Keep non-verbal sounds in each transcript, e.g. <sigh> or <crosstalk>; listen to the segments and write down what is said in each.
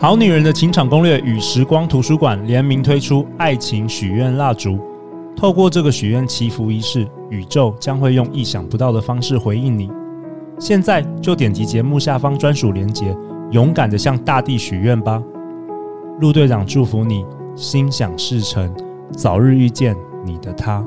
好女人的情场攻略与时光图书馆联名推出爱情许愿蜡烛，透过这个许愿祈福仪式，宇宙将会用意想不到的方式回应你。现在就点击节目下方专属链接，勇敢地向大地许愿吧！陆队长祝福你心想事成，早日遇见你的他。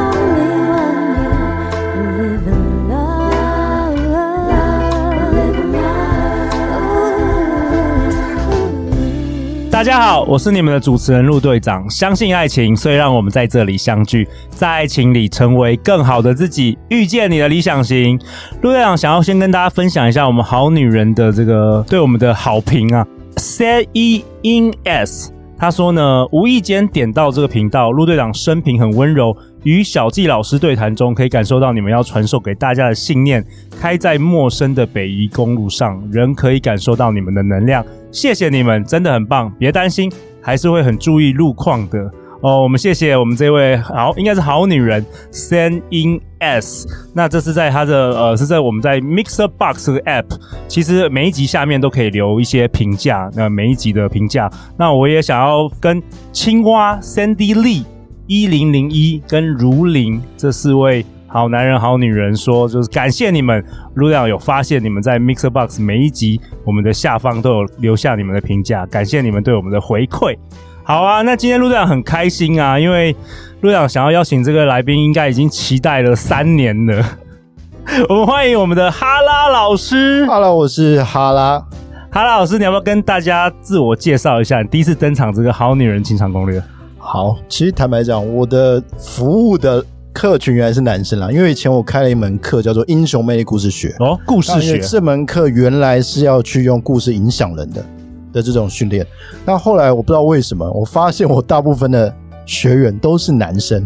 大家好，我是你们的主持人陆队长。相信爱情，所以让我们在这里相聚，在爱情里成为更好的自己，遇见你的理想型。陆队长想要先跟大家分享一下我们好女人的这个对我们的好评啊。C E N S 他说呢，无意间点到这个频道，陆队长生平很温柔。与小纪老师对谈中，可以感受到你们要传授给大家的信念。开在陌生的北宜公路上，仍可以感受到你们的能量。谢谢你们，真的很棒。别担心，还是会很注意路况的哦。我们谢谢我们这位好，应该是好女人 Send in S。那这是在他的呃，是在我们在 Mixer Box 的 App。其实每一集下面都可以留一些评价，那每一集的评价。那我也想要跟青蛙 Sandy Lee。一零零一跟如林这四位好男人好女人说，就是感谢你们，陆队长有发现你们在 Mixer Box 每一集我们的下方都有留下你们的评价，感谢你们对我们的回馈。好啊，那今天陆队长很开心啊，因为陆队长想要邀请这个来宾，应该已经期待了三年了。<laughs> 我们欢迎我们的哈拉老师。Hello，我是哈拉。哈拉老师，你要不要跟大家自我介绍一下？你第一次登场这个好女人情场攻略。好，其实坦白讲，我的服务的客群原来是男生啦，因为以前我开了一门课叫做《英雄魅力故事学》哦，故事学。这门课原来是要去用故事影响人的的这种训练，那后来我不知道为什么，我发现我大部分的学员都是男生，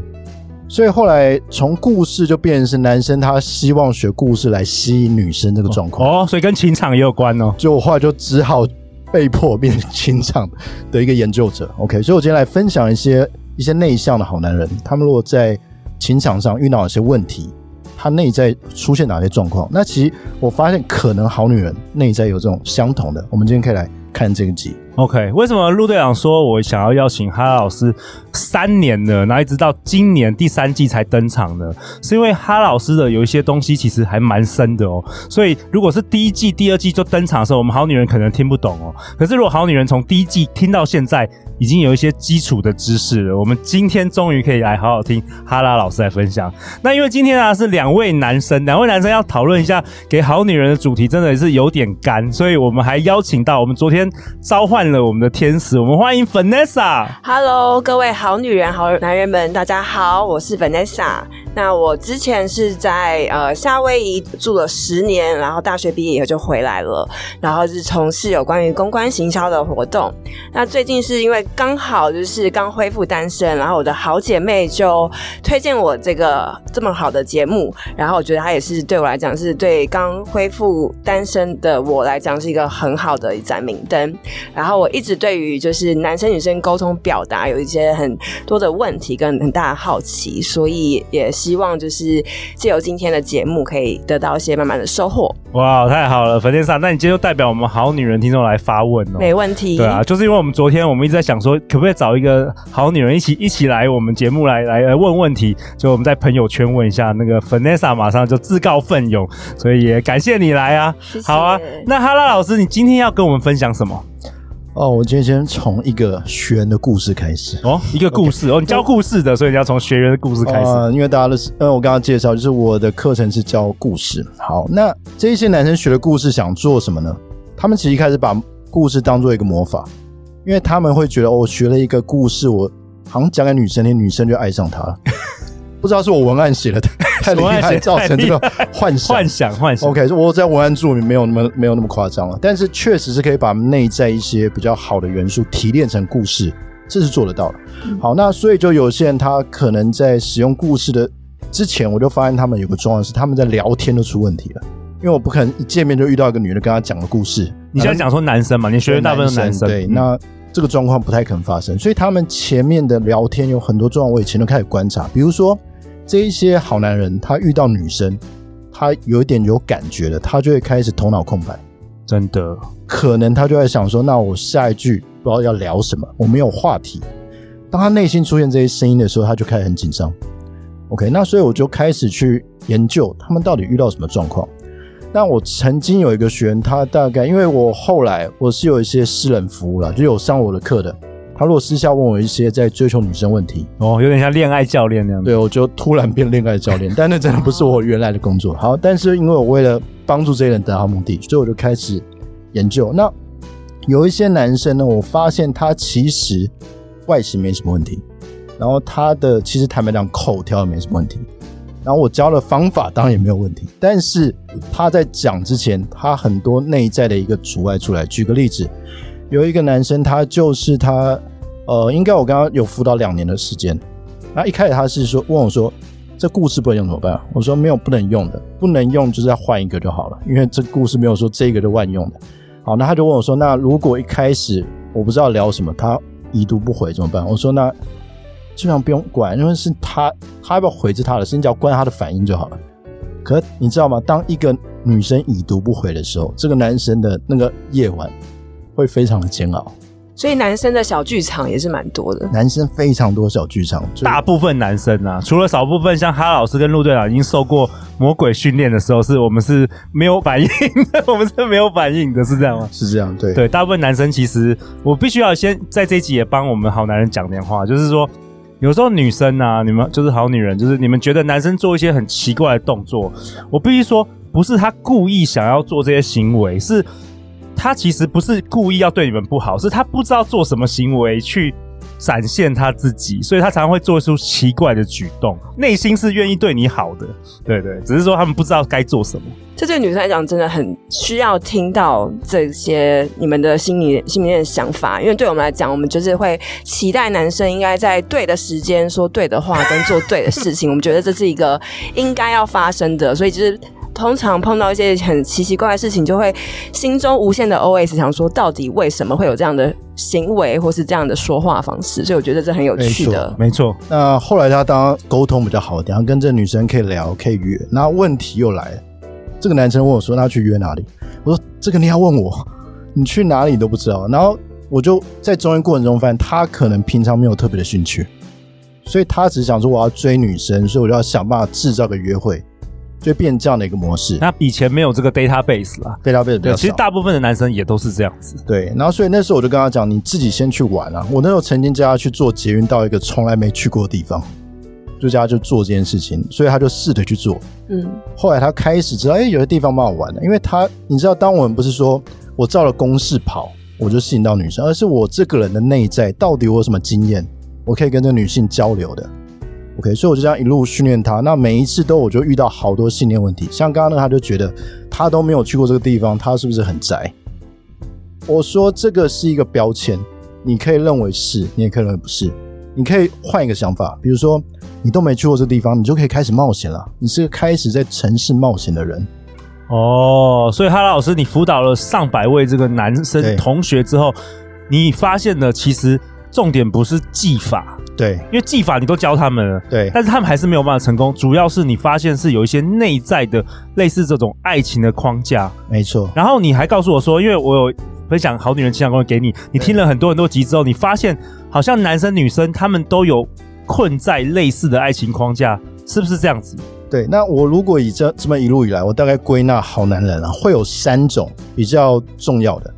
所以后来从故事就变成是男生，他希望学故事来吸引女生这个状况。哦，哦，所以跟情场也有关哦，就我后来就只好。被迫变成情场的一个研究者，OK，所以我今天来分享一些一些内向的好男人，他们如果在情场上遇到哪些问题，他内在出现哪些状况，那其实我发现可能好女人内在有这种相同的，我们今天可以来看这个集。OK，为什么陆队长说我想要邀请哈拉老师三年呢，然后一直到今年第三季才登场呢？是因为哈老师的有一些东西其实还蛮深的哦。所以如果是第一季、第二季就登场的时候，我们好女人可能听不懂哦。可是如果好女人从第一季听到现在，已经有一些基础的知识了。我们今天终于可以来好好听哈拉老师来分享。那因为今天啊是两位男生，两位男生要讨论一下给好女人的主题，真的是有点干，所以我们还邀请到我们昨天召唤了我们的天使，我们欢迎 Vanessa。Hello，各位好女人、好男人们，大家好，我是 Vanessa。那我之前是在呃夏威夷住了十年，然后大学毕业以后就回来了，然后是从事有关于公关行销的活动。那最近是因为刚好就是刚恢复单身，然后我的好姐妹就推荐我这个这么好的节目，然后我觉得它也是对我来讲是对刚恢复单身的我来讲是一个很好的一盏明灯。然后我一直。对于就是男生女生沟通表达有一些很多的问题跟很大的好奇，所以也希望就是借由今天的节目可以得到一些慢慢的收获。哇，太好了，粉天莎，那你今天就代表我们好女人听众来发问哦。没问题。对啊，就是因为我们昨天我们一直在想说，可不可以找一个好女人一起一起来我们节目来来来问问题，就我们在朋友圈问一下，那个 Vanessa 马上就自告奋勇，所以也感谢你来啊。谢谢。好啊，那哈拉老师，你今天要跟我们分享什么？哦，我今天先从一个学员的故事开始。哦，一个故事哦，你教故事的，所以你要从学员的故事开始。呃，因为大家的，呃，我刚刚介绍就是我的课程是教故事。好，那这一些男生学的故事想做什么呢？他们其实一开始把故事当做一个魔法，因为他们会觉得，哦，我学了一个故事，我好像讲给女生听，女生就爱上他了。不知道是我文案写的 <laughs> 太厉害，造成这个幻想。幻想，幻想。OK，我在文案注明没有那么没有那么夸张了，但是确实是可以把内在一些比较好的元素提炼成故事，这是做得到的。嗯、好，那所以就有些人他可能在使用故事的之前，我就发现他们有个状况是他们在聊天都出问题了。因为我不可能一见面就遇到一个女的跟他讲个故事。你现在讲说男生嘛？你学员大部分是男生，对，那这个状况不太可能发生。所以他们前面的聊天有很多状况，我以前都开始观察。比如说这一些好男人，他遇到女生，他有一点有感觉的，他就会开始头脑空白。真的，可能他就在想说，那我下一句不知道要聊什么，我没有话题。当他内心出现这些声音的时候，他就开始很紧张。OK，那所以我就开始去研究他们到底遇到什么状况。那我曾经有一个学员，他大概因为我后来我是有一些私人服务了，就有上我的课的。他如果私下问我一些在追求女生问题，哦，有点像恋爱教练那样。对，我就突然变恋爱教练，但那真的不是我原来的工作。好，但是因为我为了帮助这些人达到目的，所以我就开始研究。那有一些男生呢，我发现他其实外形没什么问题。然后他的其实坦白讲口条也没什么问题，然后我教的方法当然也没有问题，但是他在讲之前，他很多内在的一个阻碍出来。举个例子，有一个男生，他就是他，呃，应该我刚刚有辅导两年的时间，那一开始他是说问我说，这故事不能用怎么办？我说没有不能用的，不能用就是要换一个就好了，因为这故事没有说这个就万用的。好，那他就问我说，那如果一开始我不知道聊什么，他已读不回怎么办？我说那。基本上不用管，因为是他，他要不要回是他的事，你只要关他的反应就好了。可你知道吗？当一个女生已读不回的时候，这个男生的那个夜晚会非常的煎熬。所以男生的小剧场也是蛮多的。男生非常多小剧场，大部分男生啊，除了少部分像哈老师跟陆队长已经受过魔鬼训练的时候，是我们是没有反应的，<laughs> 我们是没有反应的，是这样吗？是这样，对对。大部分男生其实，我必须要先在这一集也帮我们好男人讲点话，就是说。有时候女生啊，你们就是好女人，就是你们觉得男生做一些很奇怪的动作，我必须说，不是他故意想要做这些行为，是他其实不是故意要对你们不好，是他不知道做什么行为去展现他自己，所以他常常会做出奇怪的举动，内心是愿意对你好的，对对，只是说他们不知道该做什么。这对女生来讲，真的很需要听到这些你们的心里心里面的想法，因为对我们来讲，我们就是会期待男生应该在对的时间说对的话，跟做对的事情。我们觉得这是一个应该要发生的，所以就是通常碰到一些很奇奇怪的事情，就会心中无限的 OS 想说，到底为什么会有这样的行为，或是这样的说话方式？所以我觉得这很有趣的。没错。那后来他当沟通比较好，然后跟这女生可以聊，可以约，那问题又来了。这个男生问我说：“他去约哪里？”我说：“这个你要问我，你去哪里都不知道。”然后我就在中间过程中发现，他可能平常没有特别的兴趣，所以他只想说我要追女生，所以我就要想办法制造个约会，就变这样的一个模式。那以前没有这个 database 啦，database 对，其实大部分的男生也都是这样子。对，然后所以那时候我就跟他讲：“你自己先去玩啊！”我那时候曾经叫他去做捷运到一个从来没去过的地方。就叫他就做这件事情，所以他就试着去做。嗯，后来他开始知道，哎、欸，有些地方蛮好玩的。因为他，你知道，当我们不是说我照了公式跑，我就吸引到女生，而是我这个人的内在到底我有什么经验，我可以跟这女性交流的。OK，所以我就这样一路训练他。那每一次都我就遇到好多信念问题，像刚刚那个，他就觉得他都没有去过这个地方，他是不是很宅？我说这个是一个标签，你可以认为是，你也可以认为不是。你可以换一个想法，比如说你都没去过这个地方，你就可以开始冒险了。你是个开始在城市冒险的人哦。所以哈拉老师，你辅导了上百位这个男生同学之后，你发现了其实重点不是技法，对，因为技法你都教他们了，对，但是他们还是没有办法成功。主要是你发现是有一些内在的类似这种爱情的框架，没错。然后你还告诉我说，因为我有。分享好女人情感攻略给你，你听了很多很多集之后，你发现好像男生女生他们都有困在类似的爱情框架，是不是这样子？对，那我如果以这这么一路以来，我大概归纳好男人啊，会有三种比较重要的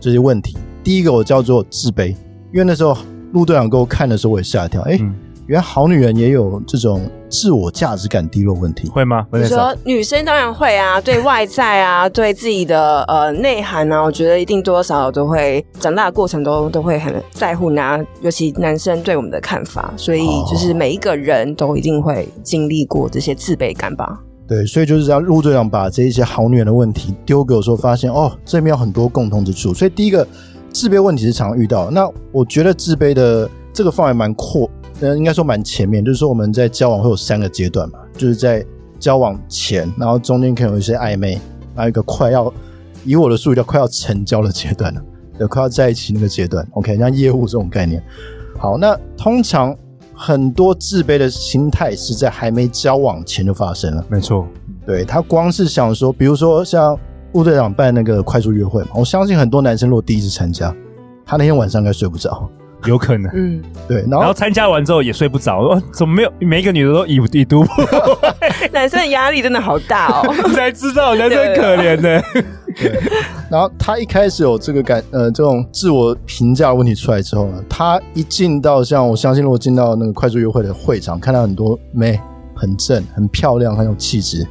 这些问题。第一个我叫做自卑，因为那时候陆队长给我看的时候，我也吓一跳，哎、欸。嗯原来好女人也有这种自我价值感低落问题，会吗？你说女生当然会啊，<laughs> 对外在啊，对自己的呃内涵啊，我觉得一定多多少少都会长大的过程都都会很在乎男，尤其男生对我们的看法，所以就是每一个人都一定会经历过这些自卑感吧？对，所以就是这样，陆队长把这一些好女人的问题丢给我说，发现哦，这里面有很多共同之处。所以第一个自卑问题是常遇到，那我觉得自卑的这个范围蛮阔。呃，应该说蛮前面，就是说我们在交往会有三个阶段嘛，就是在交往前，然后中间可能有一些暧昧，还有一个快要以我的术语叫快要成交的阶段了，对，快要在一起那个阶段。OK，像业务这种概念。好，那通常很多自卑的心态是在还没交往前就发生了。没错，对，他光是想说，比如说像陆队长办那个快速约会嘛，我相信很多男生如果第一次参加，他那天晚上应该睡不着。有可能，嗯，对，然后然后参加完之后也睡不着，哦，怎么没有每一个女的都已已读不回？男生的压力真的好大哦，<laughs> 才知道男生可怜的。对，然后他一开始有这个感，呃，这种自我评价问题出来之后呢，他一进到像我相信，如果进到那个快速约会的会场，看到很多妹很正、很漂亮、很有气质，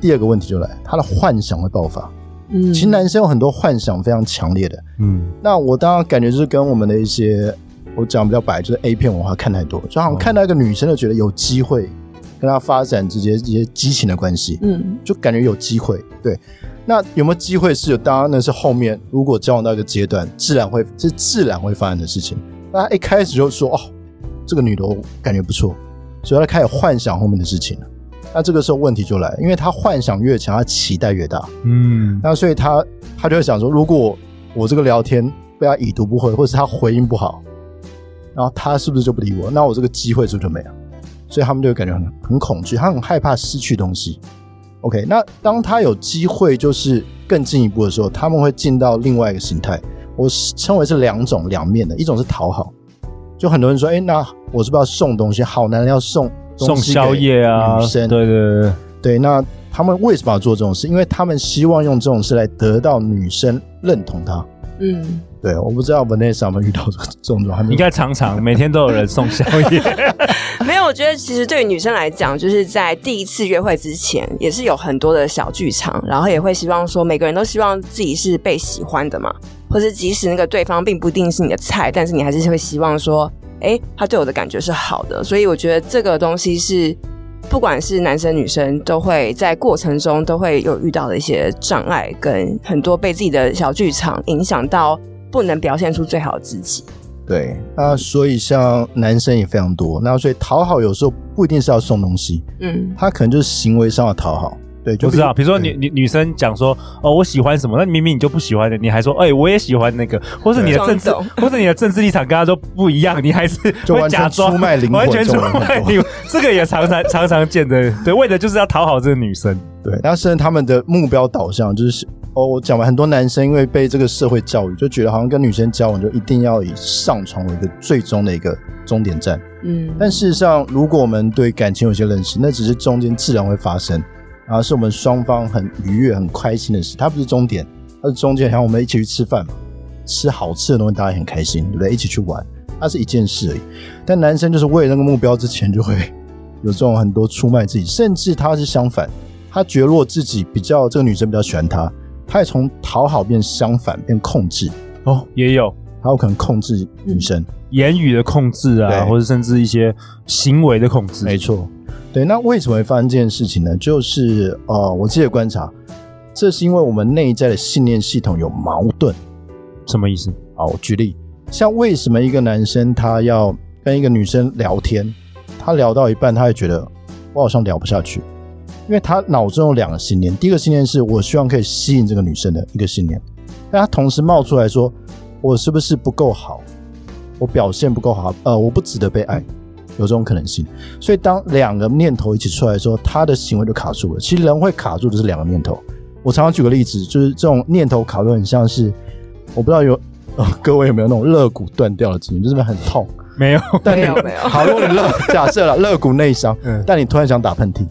第二个问题就来，他的幻想会爆发。嗯，其实男生有很多幻想非常强烈的，嗯，那我当然感觉就是跟我们的一些，我讲比较白，就是 A 片文化看太多，就好像看到一个女生就觉得有机会跟她发展直接一些激情的关系，嗯，就感觉有机会。对，那有没有机会是有？当然那是后面如果交往到一个阶段，自然会是自然会发生的事情。那他一开始就说哦，这个女的我感觉不错，所以他开始幻想后面的事情了。那这个时候问题就来，因为他幻想越强，他期待越大。嗯，那所以他他就会想说，如果我这个聊天被他已读不回，或是他回应不好，然后他是不是就不理我？那我这个机会是不是就没了？所以他们就会感觉很很恐惧，他很害怕失去东西。OK，那当他有机会就是更进一步的时候，他们会进到另外一个形态，我称为是两种两面的，一种是讨好，就很多人说，哎，那我是不是要送东西？好男人要送。送宵夜啊，女生对对对对，那他们为什么要做这种事？因为他们希望用这种事来得到女生认同他。嗯，对，我不知道 Vanessa 有没有遇到这种状况，应该常常每天都有人送宵夜。<laughs> 没有，我觉得其实对于女生来讲，就是在第一次约会之前，也是有很多的小剧场，然后也会希望说，每个人都希望自己是被喜欢的嘛，或是即使那个对方并不一定是你的菜，但是你还是会希望说。哎，他对我的感觉是好的，所以我觉得这个东西是不管是男生女生都会在过程中都会有遇到的一些障碍，跟很多被自己的小剧场影响到，不能表现出最好的自己。对，那所以像男生也非常多，那所以讨好有时候不一定是要送东西，嗯，他可能就是行为上的讨好。对，就不知道。比如说女女女生讲说哦，我喜欢什么，那明明你就不喜欢的，你还说哎，我也喜欢那个，或是你的政治，或是你的政治立场跟他说不一样，你还是就假装出卖灵魂，完全出卖你。这个也常常常常见的，对，为的就是要讨好这个女生。对，但是他们的目标导向就是哦，我讲完很多男生因为被这个社会教育，就觉得好像跟女生交往就一定要以上床为一个最终的一个终点站。嗯，但事实上，如果我们对感情有些认识，那只是中间自然会发生。然后是我们双方很愉悦、很开心的事，它不是终点，它是中间。然后我们一起去吃饭嘛，吃好吃的东西，大家也很开心，对不对？一起去玩，它是一件事而已。但男生就是为了那个目标之前，就会有这种很多出卖自己，甚至他是相反，他觉得如果自己比较这个女生比较喜欢他，他也从讨好变相反，变控制哦，也有，他有可能控制女生，言语的控制啊，或者甚至一些行为的控制，没错。对，那为什么会发生这件事情呢？就是呃，我自己的观察，这是因为我们内在的信念系统有矛盾。什么意思？好，我举例，像为什么一个男生他要跟一个女生聊天，他聊到一半，他会觉得我好像聊不下去，因为他脑中有两个信念。第一个信念是我希望可以吸引这个女生的一个信念，但他同时冒出来说，我是不是不够好？我表现不够好？呃，我不值得被爱。有这种可能性，所以当两个念头一起出来的时候，他的行为就卡住了。其实人会卡住的是两个念头。我常常举个例子，就是这种念头卡住很像是，我不知道有、呃、<laughs> 各位有没有那种肋骨断掉的经验，就是很痛。没有，但你没有没有。好，如果你肋 <laughs> 假设了肋骨内伤，嗯，但你突然想打喷嚏，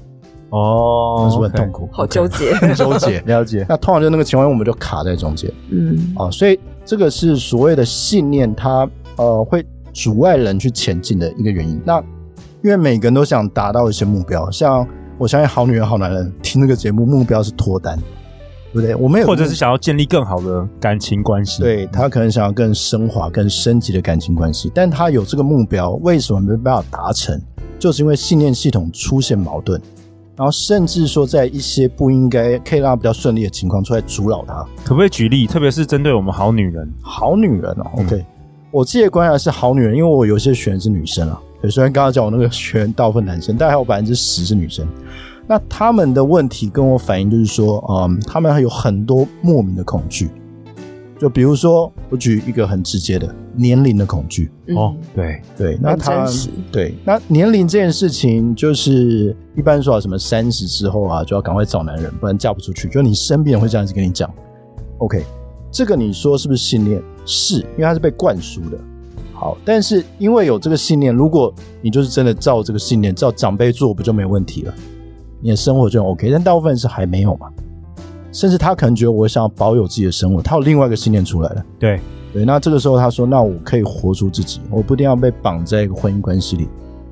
哦，是不是很痛苦好纠结，<laughs> 很纠结。了解。那通常就那个情况，我们就卡在中间。嗯，啊，所以这个是所谓的信念，它呃会。阻碍人去前进的一个原因。那因为每个人都想达到一些目标，像我相信好女人、好男人听这个节目，目标是脱单，对不对？我们有，或者是想要建立更好的感情关系。对，他可能想要更升华、更升级的感情关系，但他有这个目标，为什么没办法达成？就是因为信念系统出现矛盾，然后甚至说在一些不应该可以让他比较顺利的情况出来阻挠他。可不可以举例？特别是针对我们好女人，好女人哦。OK。嗯我自己的观察是好女人，因为我有些学员是女生啊。对，虽然刚刚讲我那个学员大部分男生，但还有百分之十是女生。那他们的问题跟我反映就是说，嗯，他们还有很多莫名的恐惧。就比如说，我举一个很直接的年龄的恐惧。哦，对对，那他对那年龄这件事情，就是一般说什么三十之后啊，就要赶快找男人，不然嫁不出去。就你身边人会这样子跟你讲。OK，这个你说是不是信念？是，因为他是被灌输的。好，但是因为有这个信念，如果你就是真的照这个信念，照长辈做，不就没问题了？你的生活就 OK。但大部分是还没有嘛。甚至他可能觉得我想要保有自己的生活，他有另外一个信念出来了。对对，那这个时候他说：“那我可以活出自己，我不一定要被绑在一个婚姻关系里。”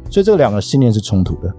所以这两个信念是冲突的。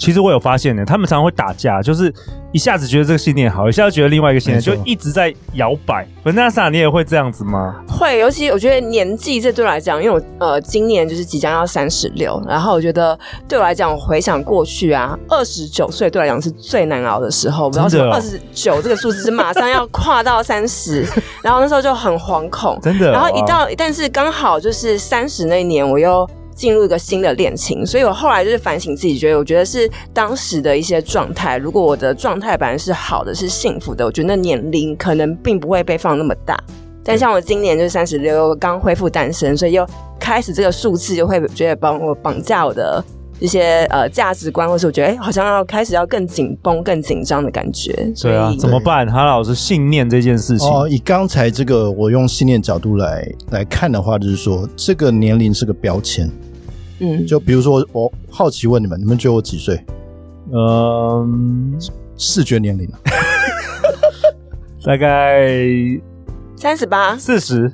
其实我有发现呢，他们常常会打架，就是一下子觉得这个信念好，一下子觉得另外一个信念，就一直在摇摆。Vanessa，你也会这样子吗？会，尤其我觉得年纪这对我来讲，因为我呃今年就是即将要三十六，然后我觉得对我来讲，我回想过去啊，二十九岁对我来讲是最难熬的时候。不知道什么二十九这个数字是马上要跨到三十，<laughs> 然后那时候就很惶恐，真的。然后一到，但是刚好就是三十那一年，我又。进入一个新的恋情，所以我后来就是反省自己，觉得我觉得是当时的一些状态。如果我的状态本来是好的，是幸福的，我觉得那年龄可能并不会被放那么大。但像我今年就是三十六，刚恢复单身，所以又开始这个数字就会觉得帮我绑架我的一些呃价值观，或是我觉得哎、欸，好像要开始要更紧绷、更紧张的感觉。对啊，怎么办？哈老师，信念这件事情哦，以刚才这个我用信念角度来来看的话，就是说这个年龄是个标签。嗯，就比如说，我好奇问你们，你们觉得我几岁？嗯，视觉年龄，<laughs> 大概三十八、四十。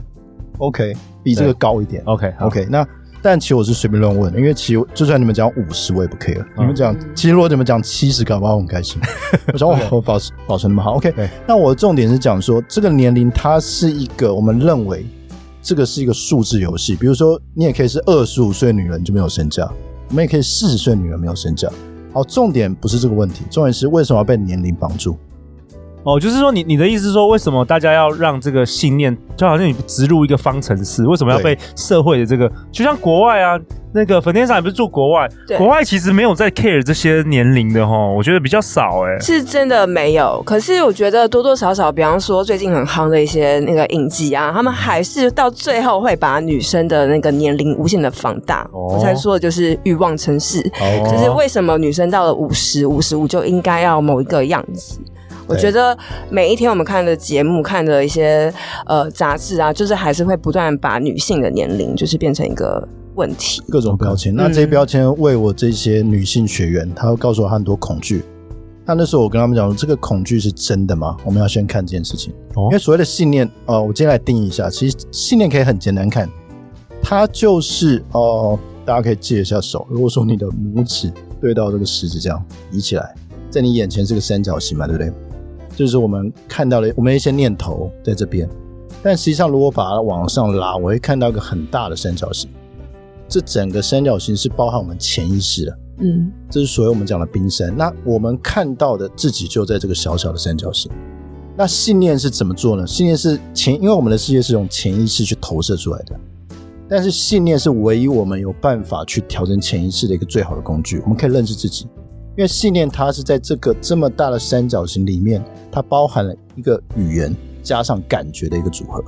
OK，比这个高一点。OK，OK。那但其实我是随便乱问的，因为其实就算你们讲五十，我也不 care。你们讲，其实如果你们讲七十，搞不好我很开心。<laughs> 我想我保持保持那么好。OK，那我的重点是讲说，这个年龄它是一个我们认为。这个是一个数字游戏，比如说你也可以是二十五岁女人就没有身价，我们也可以四十岁女人没有身价。好，重点不是这个问题，重点是为什么要被年龄绑住？哦，就是说你你的意思是说，为什么大家要让这个信念，就好像你植入一个方程式，为什么要被社会的这个，就像国外啊，那个 Vanessa 也不是住国外，国外其实没有在 care 这些年龄的哈，我觉得比较少哎、欸，是真的没有。可是我觉得多多少少，比方说最近很夯的一些那个影集啊，他们还是到最后会把女生的那个年龄无限的放大。哦、我才说的就是欲望城市，哦、就是为什么女生到了五十五十五就应该要某一个样子。我觉得每一天我们看的节目、看的一些呃杂志啊，就是还是会不断把女性的年龄就是变成一个问题，各种标签。那这些标签为我这些女性学员，她会告诉我很多恐惧。那那时候我跟他们讲，这个恐惧是真的吗？我们要先看这件事情。因为所谓的信念，呃，我今天来定义一下。其实信念可以很简单看，它就是哦、呃，大家可以借一下手。如果说你的拇指对到这个食指这样移起来，在你眼前是个三角形嘛，对不对？就是我们看到了我们一些念头在这边，但实际上如果把它往上拉，我会看到一个很大的三角形。这整个三角形是包含我们潜意识的，嗯，这是所谓我们讲的冰山。那我们看到的自己就在这个小小的三角形。那信念是怎么做呢？信念是潜，因为我们的世界是用潜意识去投射出来的，但是信念是唯一我们有办法去调整潜意识的一个最好的工具。我们可以认识自己。因为信念，它是在这个这么大的三角形里面，它包含了一个语言加上感觉的一个组合。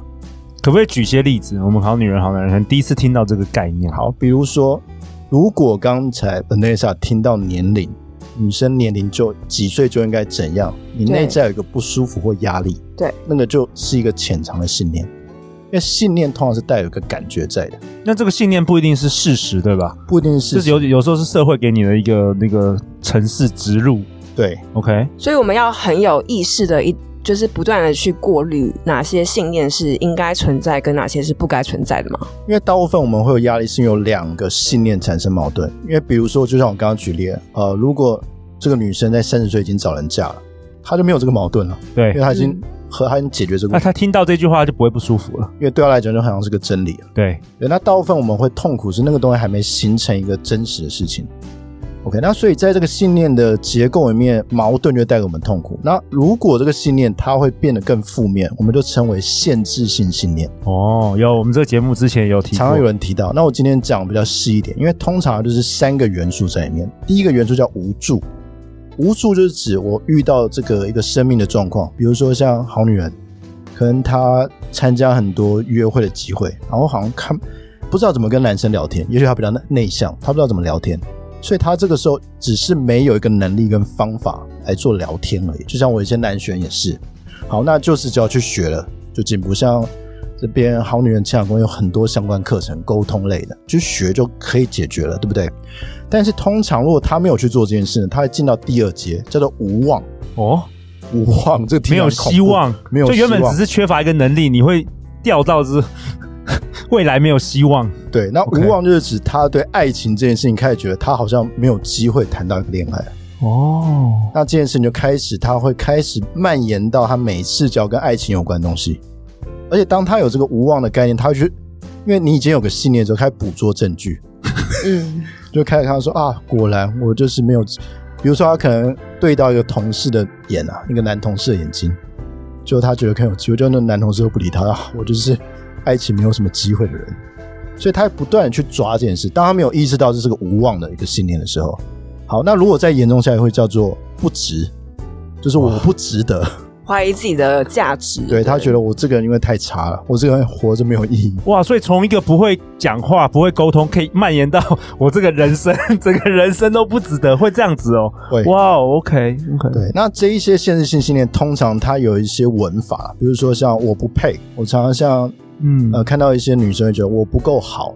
可不可以举些例子？我们好女人、好男人第一次听到这个概念。好，比如说，如果刚才 Vanessa 听到年龄，女生年龄就几岁就应该怎样，你内在有一个不舒服或压力，对，那个就是一个潜藏的信念。因为信念通常是带有一个感觉在的，那这个信念不一定是事实，对吧？不一定是事实，就是有有时候是社会给你的一个那个程式植入。对，OK。所以我们要很有意识的一，就是不断的去过滤哪些信念是应该存在，跟哪些是不该存在的嘛。因为大部分我们会有压力，是因为有两个信念产生矛盾。因为比如说，就像我刚刚举例，呃，如果这个女生在三十岁已经找人嫁了，她就没有这个矛盾了，对，因为她已经。嗯和他解决这个，那他听到这句话就不会不舒服了，因为对他来讲就好像是个真理。对，对，那大部分我们会痛苦是那个东西还没形成一个真实的事情。OK，那所以在这个信念的结构里面，矛盾就带给我们痛苦。那如果这个信念它会变得更负面，我们就称为限制性信念。哦，有我们这个节目之前也有提，常常有人提到。那我今天讲比较细一点，因为通常就是三个元素在里面。第一个元素叫无助。无数就是指我遇到这个一个生命的状况，比如说像好女人，可能她参加很多约会的机会，然后好像看不知道怎么跟男生聊天，也许她比较内向，她不知道怎么聊天，所以她这个时候只是没有一个能力跟方法来做聊天而已。就像我一些男学员也是，好，那就是只要去学了就进步。像这边好女人情感宫有很多相关课程，沟通类的，去学就可以解决了，对不对？但是通常如果他没有去做这件事呢，他会进到第二阶，叫做无望。哦，无望，这个没有希望，没有，就原本只是缺乏一个能力，你会掉到是 <laughs> 未来没有希望。对，那无望就是指他对爱情这件事情开始觉得他好像没有机会谈到一个恋爱。哦，那这件事情就开始他会开始蔓延到他每次只要跟爱情有关的东西，而且当他有这个无望的概念，他会觉得，因为你已经有个信念之后，开始捕捉证据，嗯。<laughs> 就开始看到说啊，果然我就是没有，比如说他可能对到一个同事的眼啊，一个男同事的眼睛，就他觉得很有机会，就那男同事都不理他，啊，我就是爱情没有什么机会的人，所以他不断的去抓这件事。当他没有意识到这是个无望的一个信念的时候，好，那如果再严重下来，会叫做不值，就是我不值得。怀疑自己的价值，对，对他觉得我这个人因为太差了，我这个人活着没有意义。哇，所以从一个不会讲话、不会沟通，可以蔓延到我这个人生，整个人生都不值得，会这样子哦。会，哇 okay 对，那这一些限制性信念，通常它有一些文法，比如说像我不配，我常常像嗯呃看到一些女生会觉得我不够好，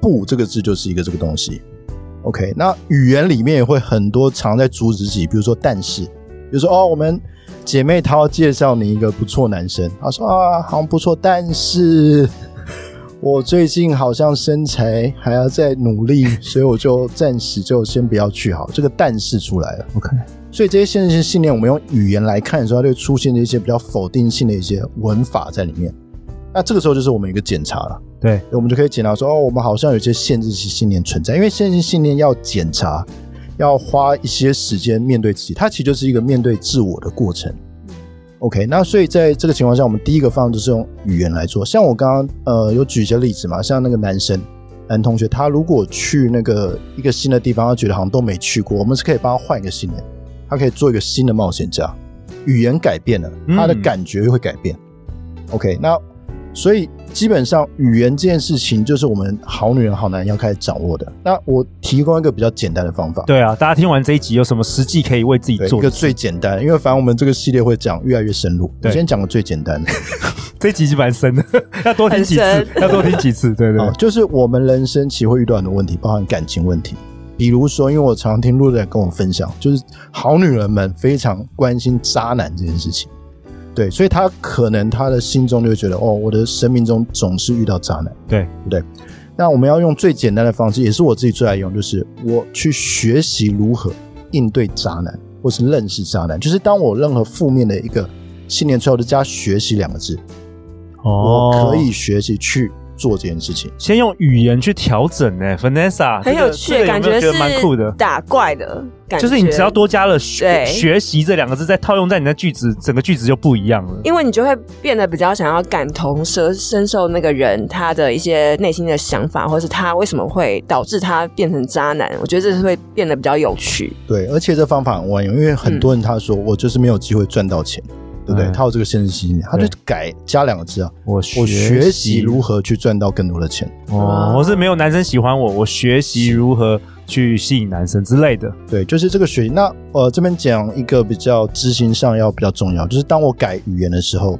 不这个字就是一个这个东西。OK，那语言里面也会很多常在阻止自己，比如说但是，比如说哦我们。姐妹，她要介绍你一个不错男生。她说啊，好像不错，但是我最近好像身材还要再努力，所以我就暂时就先不要去好。这个但是出来了，OK。所以这些限制性信念，我们用语言来看的时候，它就出现了一些比较否定性的一些文法在里面。那这个时候就是我们一个检查了，对，我们就可以检查说，哦，我们好像有些限制性信念存在，因为限制性信念要检查。要花一些时间面对自己，它其实就是一个面对自我的过程。OK，那所以在这个情况下，我们第一个方案就是用语言来做。像我刚刚呃有举一些例子嘛，像那个男生男同学，他如果去那个一个新的地方，他觉得好像都没去过，我们是可以帮他换一个新的，他可以做一个新的冒险家。语言改变了，他的感觉又会改变。嗯、OK，那。所以基本上语言这件事情就是我们好女人好男人要开始掌握的。那我提供一个比较简单的方法。对啊，大家听完这一集有什么实际可以为自己做？一个最简单，因为反正我们这个系列会讲越来越深入。我先讲个最简单的。<laughs> 这一集是蛮深的，<laughs> 要多听几次，<laughs> 要多听几次。对对，对，就是我们人生其实会遇到很多问题，包含感情问题。比如说，因为我常常听路人跟我分享，就是好女人们非常关心渣男这件事情。对，所以他可能他的心中就会觉得，哦，我的生命中总是遇到渣男，对不对？那我们要用最简单的方式，也是我自己最爱用，就是我去学习如何应对渣男，或是认识渣男。就是当我任何负面的一个信念之后，就加“学习”两个字，哦，我可以学习去。做这件事情，先用语言去调整呢，Vanessa 很有趣，感觉是蛮酷的，打怪的感觉，就是你只要多加了学学习这两个字，再套用在你的句子，整个句子就不一样了。因为你就会变得比较想要感同身身受那个人他的一些内心的想法，或是他为什么会导致他变成渣男。我觉得这是会变得比较有趣。对，而且这方法很万用，因为很多人他说我就是没有机会赚到钱。对不对？他有这个限制信念，他就改加两个字啊。我我学习如何去赚到更多的钱。哦，我是没有男生喜欢我，我学习如何去吸引男生之类的。对，就是这个学习。那呃，这边讲一个比较执行上要比较重要，就是当我改语言的时候，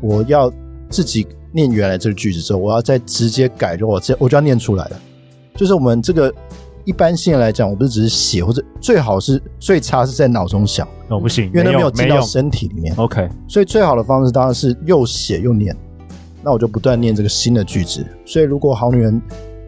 我要自己念原来这个句子之后，我要再直接改，就我这我就要念出来了。就是我们这个。一般性来讲，我不是只是写，或者最好是最差是在脑中想。哦，不行，因为那没有进到身体里面。OK，所以最好的方式当然是又写又念。那我就不断念这个新的句子。所以如果好女人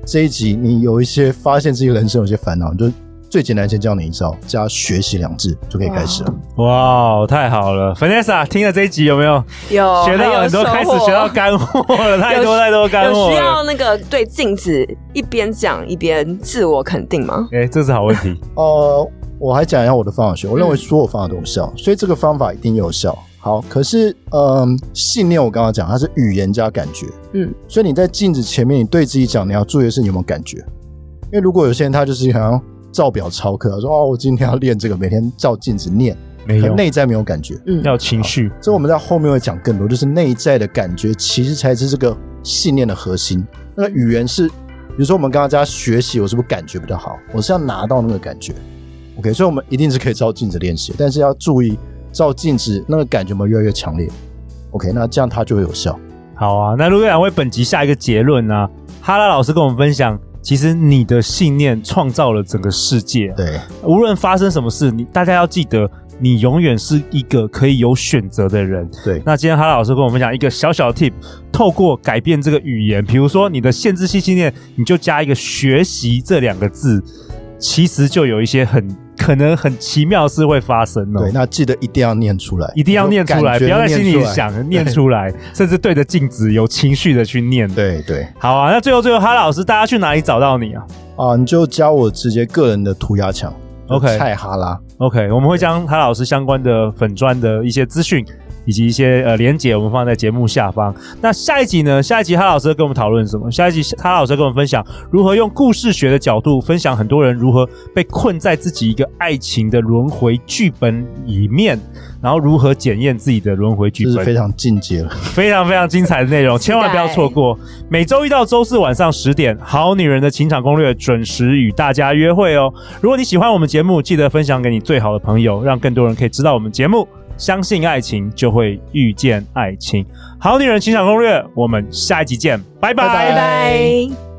这一集你有一些发现自己人生有些烦恼，你就。最简单，先教你一招，加学习两字就可以开始了。哇，太好了，Vanessa，听了这一集有没有？有学到很多，开始学到干货了，太多太多干货。有需要那个对镜子一边讲一边自我肯定吗？哎，这是好问题。<laughs> 呃，我还讲一下我的方法学，我认为所有方法都有效，所以这个方法一定有效。好，可是，嗯，信念我刚刚讲，它是语言加感觉，嗯，所以你在镜子前面，你对自己讲，你要注意的是你有没有感觉，因为如果有些人他就是好像。照表操课，说哦，我今天要练这个，每天照镜子念，没有内在没有感觉，嗯，要情绪。这我们在后面会讲更多，就是内在的感觉其实才是这个信念的核心。那个语言是，比如说我们刚刚在学习，我是不是感觉比较好？我是要拿到那个感觉。OK，所以我们一定是可以照镜子练习，但是要注意照镜子那个感觉有没有越来越强烈。OK，那这样它就会有效。好啊，那陆队长为本集下一个结论呢、啊？哈拉老师跟我们分享，其实你的信念创造了整个世界。对，无论发生什么事，你大家要记得，你永远是一个可以有选择的人。对，那今天哈老师跟我们分享一个小小的 tip，透过改变这个语言，比如说你的限制性信念，你就加一个“学习”这两个字，其实就有一些很。可能很奇妙的事会发生哦。对，那记得一定要念出来，一定要念出来，不要在心里想，念出来，甚至对着镜子有情绪的去念。对对，好啊。那最后最后，哈老师，大家去哪里找到你啊？啊，你就加我直接个人的涂鸦墙，OK，蔡哈拉，OK，我们会将哈老师相关的粉砖的一些资讯。以及一些呃连结，我们放在节目下方。那下一集呢？下一集哈老师跟我们讨论什么？下一集哈老师跟我们分享如何用故事学的角度分享很多人如何被困在自己一个爱情的轮回剧本里面，然后如何检验自己的轮回剧本，是非常进阶了，非常非常精彩的内容，千万不要错过。每周一到周四晚上十点，《好女人的情场攻略》准时与大家约会哦。如果你喜欢我们节目，记得分享给你最好的朋友，让更多人可以知道我们节目。相信爱情，就会遇见爱情。好女人情场攻略，我们下一集见，拜拜拜拜。